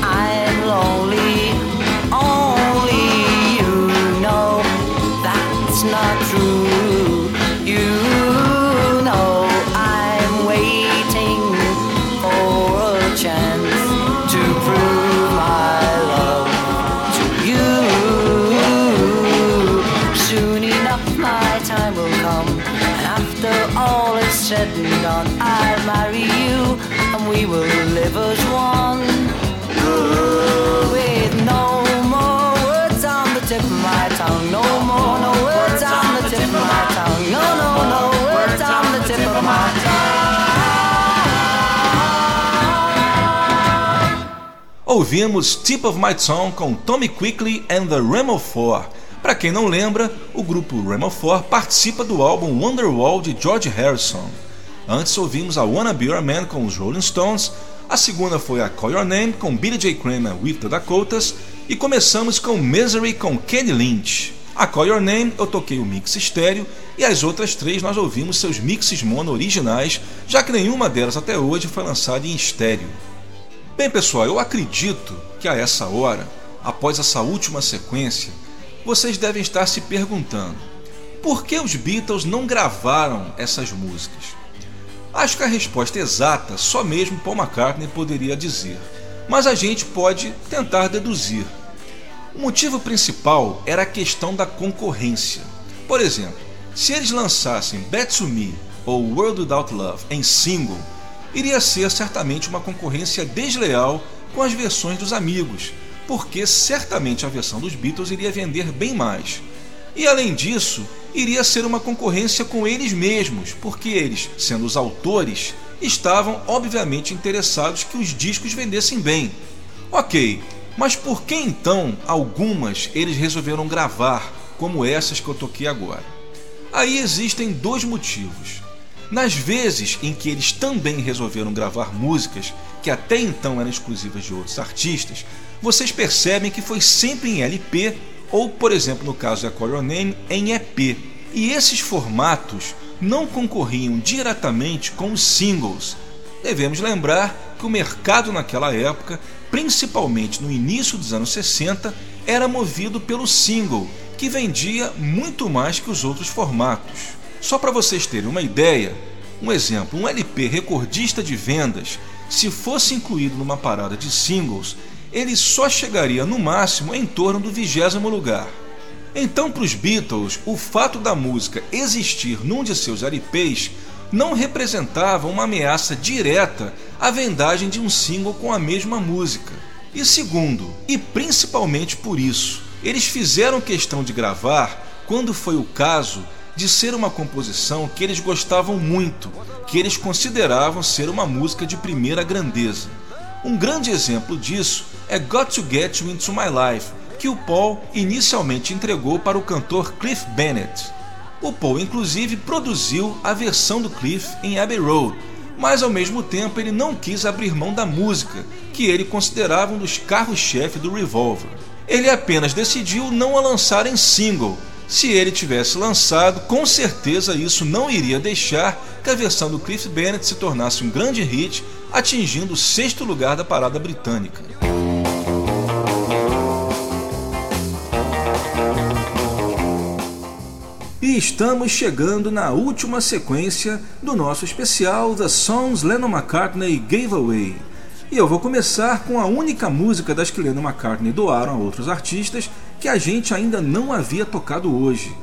Ouvimos Tip of My Tongue com Tommy Quickly and the Remo 4. Para quem não lembra, o grupo Remo 4 participa do álbum Wonderwall de George Harrison. Antes ouvimos a Wanna Be Your Man com os Rolling Stones, a segunda foi a Call Your Name com Billy J. Kramer with the Dakotas e começamos com Misery com Kenny Lynch. A Call Your Name eu toquei o mix estéreo e as outras três nós ouvimos seus mixes mono originais, já que nenhuma delas até hoje foi lançada em estéreo. Bem, pessoal, eu acredito que a essa hora, após essa última sequência, vocês devem estar se perguntando: por que os Beatles não gravaram essas músicas? Acho que a resposta exata só mesmo Paul McCartney poderia dizer, mas a gente pode tentar deduzir. O motivo principal era a questão da concorrência. Por exemplo, se eles lançassem Bad to Me ou World Without Love em single, iria ser certamente uma concorrência desleal com as versões dos amigos, porque certamente a versão dos Beatles iria vender bem mais. E além disso, iria ser uma concorrência com eles mesmos, porque eles, sendo os autores, estavam obviamente interessados que os discos vendessem bem. Ok, mas por que então algumas eles resolveram gravar, como essas que eu toquei agora? Aí existem dois motivos. Nas vezes em que eles também resolveram gravar músicas que até então eram exclusivas de outros artistas, vocês percebem que foi sempre em LP ou, por exemplo, no caso da Call Your Name, em EP. E esses formatos não concorriam diretamente com os singles. Devemos lembrar que o mercado naquela época, principalmente no início dos anos 60, era movido pelo single, que vendia muito mais que os outros formatos. Só para vocês terem uma ideia, um exemplo, um LP recordista de vendas, se fosse incluído numa parada de singles, ele só chegaria no máximo em torno do vigésimo lugar. Então, para os Beatles, o fato da música existir num de seus LPs não representava uma ameaça direta à vendagem de um single com a mesma música. E segundo, e principalmente por isso, eles fizeram questão de gravar quando foi o caso de ser uma composição que eles gostavam muito, que eles consideravam ser uma música de primeira grandeza. Um grande exemplo disso é Got to Get You Into My Life, que o Paul inicialmente entregou para o cantor Cliff Bennett. O Paul, inclusive, produziu a versão do Cliff em Abbey Road, mas ao mesmo tempo ele não quis abrir mão da música, que ele considerava um dos carros-chefe do Revolver. Ele apenas decidiu não a lançar em single. Se ele tivesse lançado, com certeza isso não iria deixar que a versão do Cliff Bennett se tornasse um grande hit, atingindo o sexto lugar da parada britânica. E estamos chegando na última sequência do nosso especial The Songs Lennon McCartney Gave Away. E eu vou começar com a única música das que Lennon McCartney doaram a outros artistas que a gente ainda não havia tocado hoje.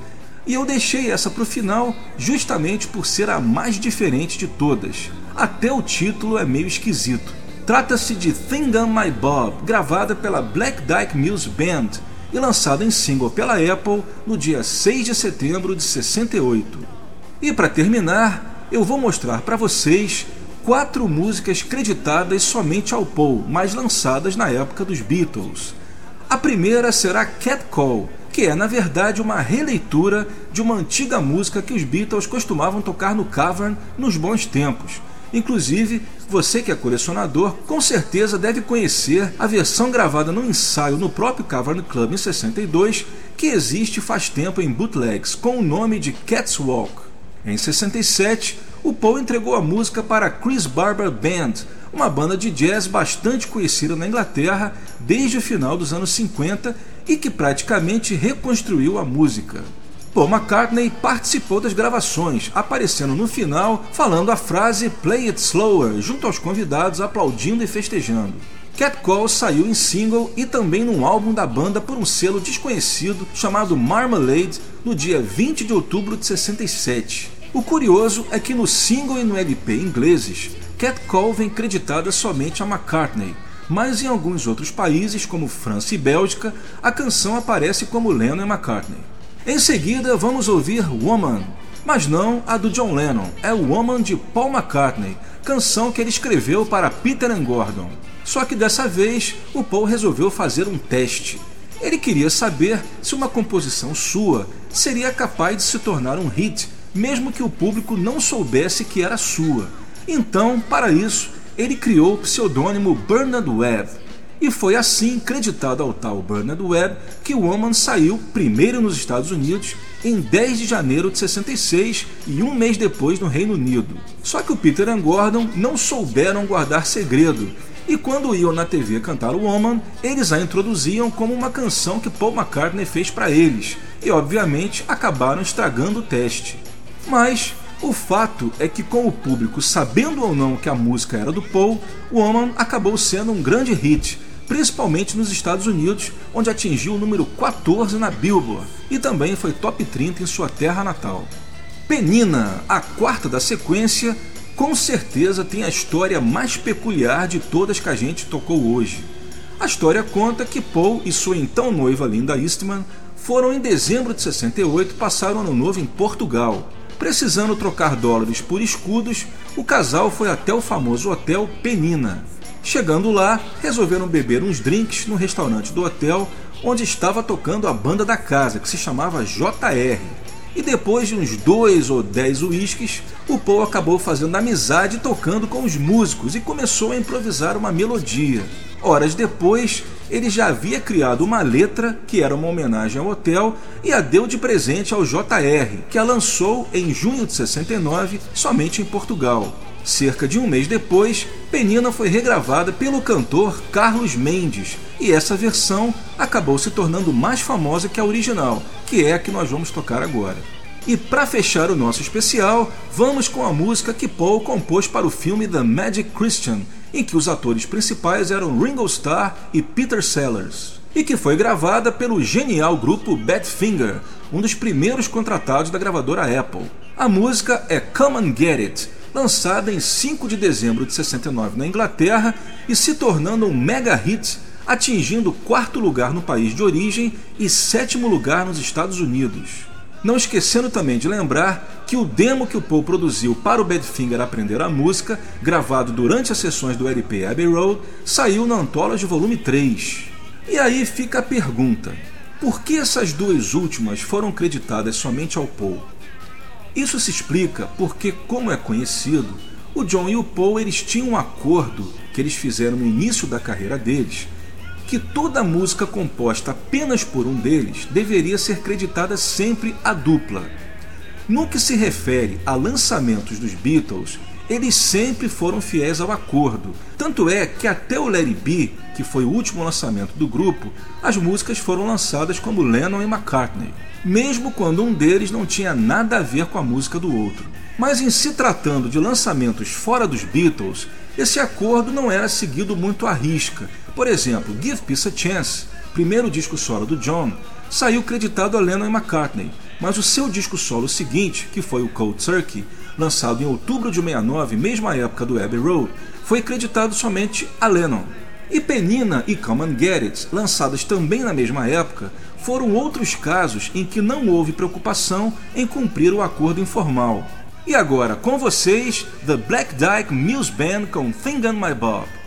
E eu deixei essa para o final justamente por ser a mais diferente de todas. Até o título é meio esquisito. Trata-se de Thing on My Bob, gravada pela Black Dyke Mills Band e lançado em single pela Apple no dia 6 de setembro de 68. E para terminar, eu vou mostrar para vocês quatro músicas creditadas somente ao Paul, mas lançadas na época dos Beatles. A primeira será Cat Call, que é na verdade uma releitura de uma antiga música que os Beatles costumavam tocar no Cavern nos bons tempos. Inclusive, você que é colecionador com certeza deve conhecer a versão gravada no ensaio no próprio Cavern Club em 62, que existe faz tempo em bootlegs com o nome de Cats Walk. Em 67, o Paul entregou a música para a Chris Barber Band, uma banda de jazz bastante conhecida na Inglaterra desde o final dos anos 50 e que praticamente reconstruiu a música. Paul McCartney participou das gravações, aparecendo no final falando a frase Play It Slower junto aos convidados aplaudindo e festejando. Cat Call saiu em single e também num álbum da banda por um selo desconhecido chamado Marmalade no dia 20 de outubro de 67. O curioso é que no single e no LP ingleses, Cat Call vem creditada somente a McCartney, mas em alguns outros países, como França e Bélgica, a canção aparece como Lennon e McCartney. Em seguida, vamos ouvir Woman, mas não a do John Lennon, é Woman de Paul McCartney, canção que ele escreveu para Peter and Gordon. Só que dessa vez, o Paul resolveu fazer um teste. Ele queria saber se uma composição sua seria capaz de se tornar um hit, mesmo que o público não soubesse que era sua. Então, para isso, ele criou o pseudônimo Bernard Webb e foi assim creditado ao tal Bernard Webb que Woman saiu primeiro nos Estados Unidos em 10 de janeiro de 66 e um mês depois no Reino Unido. Só que o Peter e Gordon não souberam guardar segredo e quando iam na TV cantar o Woman, eles a introduziam como uma canção que Paul McCartney fez para eles e obviamente acabaram estragando o teste. Mas o fato é que, com o público sabendo ou não que a música era do Paul, Woman acabou sendo um grande hit principalmente nos Estados Unidos, onde atingiu o número 14 na Billboard e também foi top 30 em sua terra natal. Penina, a quarta da sequência, com certeza tem a história mais peculiar de todas que a gente tocou hoje. A história conta que Paul e sua então noiva Linda Eastman foram em dezembro de 68 passar o ano novo em Portugal. Precisando trocar dólares por escudos, o casal foi até o famoso hotel Penina, Chegando lá, resolveram beber uns drinks no restaurante do hotel onde estava tocando a banda da casa, que se chamava JR. E depois de uns dois ou dez uísques, o Paul acabou fazendo amizade tocando com os músicos e começou a improvisar uma melodia. Horas depois, ele já havia criado uma letra que era uma homenagem ao hotel e a deu de presente ao JR, que a lançou em junho de 69 somente em Portugal. Cerca de um mês depois, Penina foi regravada pelo cantor Carlos Mendes, e essa versão acabou se tornando mais famosa que a original, que é a que nós vamos tocar agora. E para fechar o nosso especial, vamos com a música que Paul compôs para o filme The Magic Christian, em que os atores principais eram Ringo Starr e Peter Sellers, e que foi gravada pelo genial grupo Badfinger, um dos primeiros contratados da gravadora Apple. A música é Come and Get It, lançada em 5 de dezembro de 69 na Inglaterra e se tornando um mega hit, atingindo quarto lugar no país de origem e sétimo lugar nos Estados Unidos. Não esquecendo também de lembrar que o demo que o Paul produziu para o Badfinger aprender a música, gravado durante as sessões do LP Abbey Road, saiu na Anthology Volume 3. E aí fica a pergunta: por que essas duas últimas foram creditadas somente ao Paul? Isso se explica porque, como é conhecido, o John e o Paul eles tinham um acordo que eles fizeram no início da carreira deles, que toda música composta apenas por um deles deveria ser creditada sempre à dupla. No que se refere a lançamentos dos Beatles, eles sempre foram fiéis ao acordo. Tanto é que até o Larry B, que foi o último lançamento do grupo, as músicas foram lançadas como Lennon e McCartney mesmo quando um deles não tinha nada a ver com a música do outro. Mas em se tratando de lançamentos fora dos Beatles, esse acordo não era seguido muito à risca. Por exemplo, Give Peace a Chance, primeiro disco solo do John, saiu creditado a Lennon e McCartney, mas o seu disco solo seguinte, que foi o Cold Turkey, lançado em outubro de 69, mesma época do Abbey Road, foi creditado somente a Lennon. E Penina e Come and Get It, lançadas também na mesma época, foram outros casos em que não houve preocupação em cumprir o acordo informal. E agora, com vocês, The Black Dyke Mills Band com Thing on My Bob.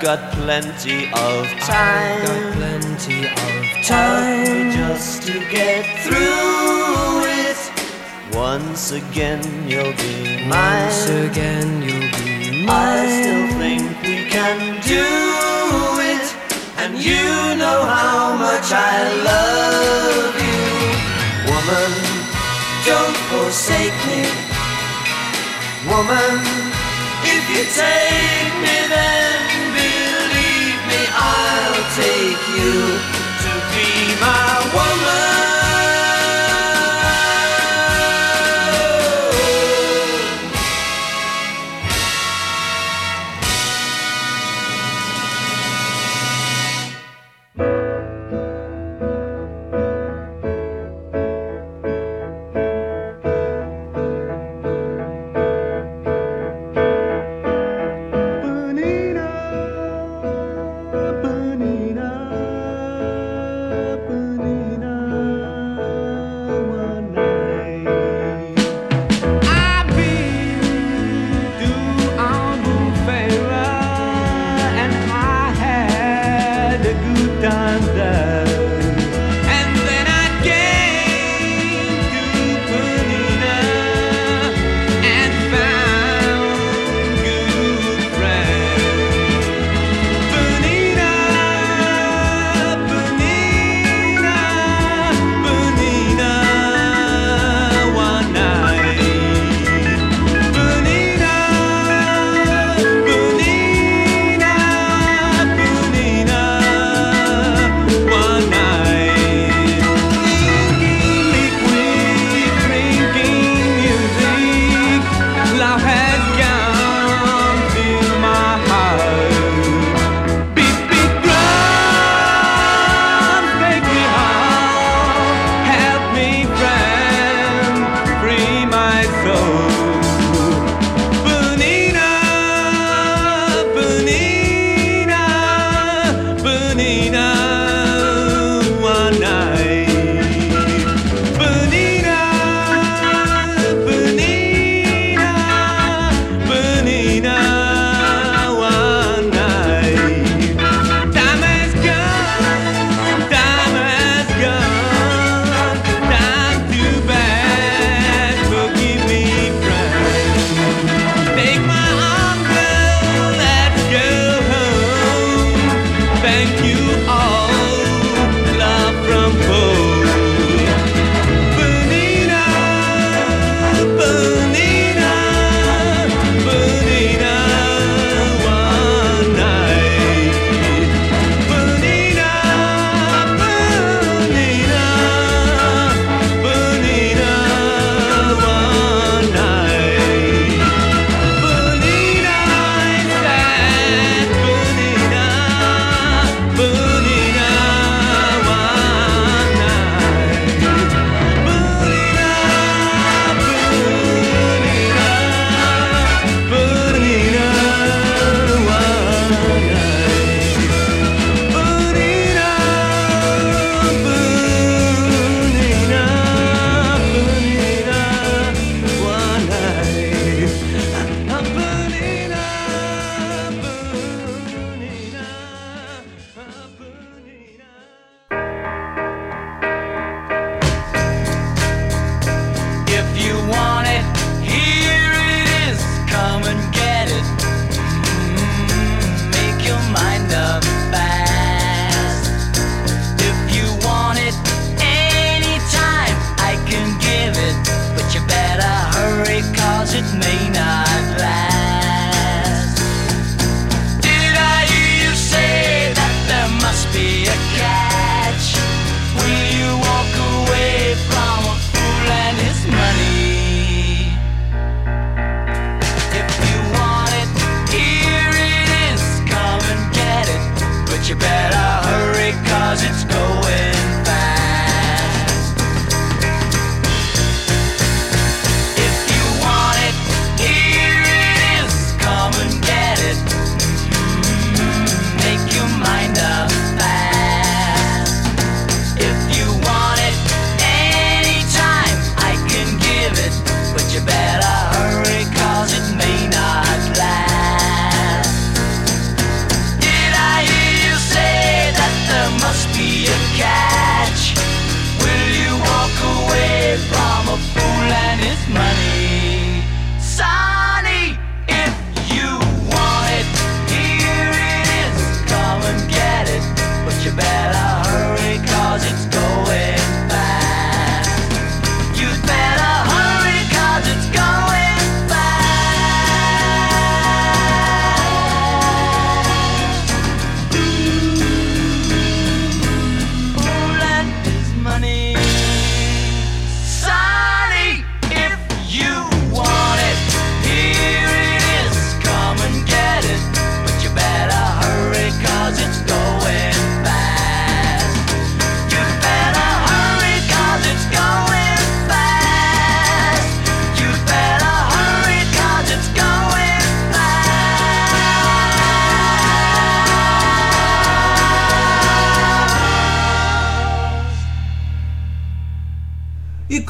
got plenty of time. I've got plenty of time just to get through it. Once again, you'll be mine. Once again, you'll be mine. I still think we can do it, and you know how much I love you, woman. Don't forsake me, woman. If you take me then take you to be my wife.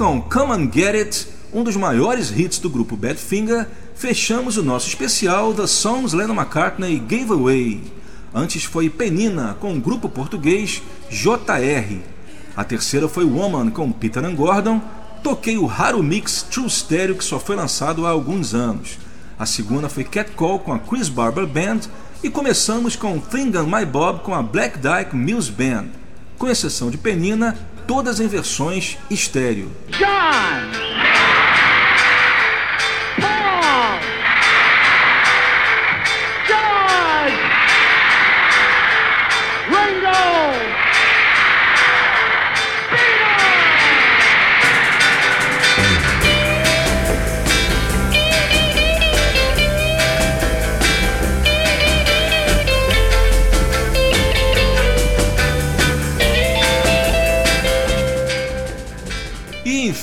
Com Come and Get It, um dos maiores hits do grupo Badfinger, fechamos o nosso especial The Songs Lennon McCartney Gave Away. Antes foi Penina com o grupo português JR. A terceira foi Woman com Peter and Gordon. Toquei o raro mix True Stereo que só foi lançado há alguns anos. A segunda foi Cat Call com a Chris Barber Band e começamos com Thing on My Bob com a Black Dyke Mills Band, com exceção de Penina, todas em versões estéreo. John!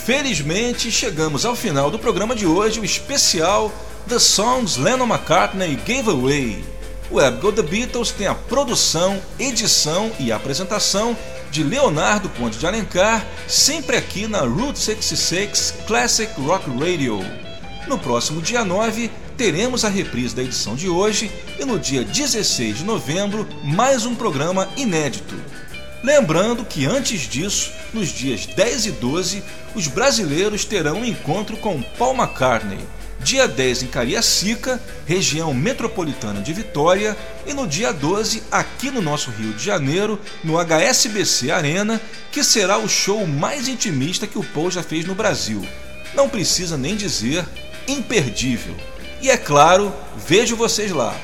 E infelizmente chegamos ao final do programa de hoje, o especial The Songs Lennon McCartney Gave Away. O Web Go The Beatles tem a produção, edição e apresentação de Leonardo Conde de Alencar, sempre aqui na Route 66 Classic Rock Radio. No próximo dia 9, teremos a reprise da edição de hoje e no dia 16 de novembro, mais um programa inédito. Lembrando que antes disso, nos dias 10 e 12, os brasileiros terão um encontro com Paul McCartney. Dia 10 em Cariacica, região metropolitana de Vitória, e no dia 12 aqui no nosso Rio de Janeiro, no HSBC Arena, que será o show mais intimista que o Paul já fez no Brasil. Não precisa nem dizer imperdível. E é claro, vejo vocês lá.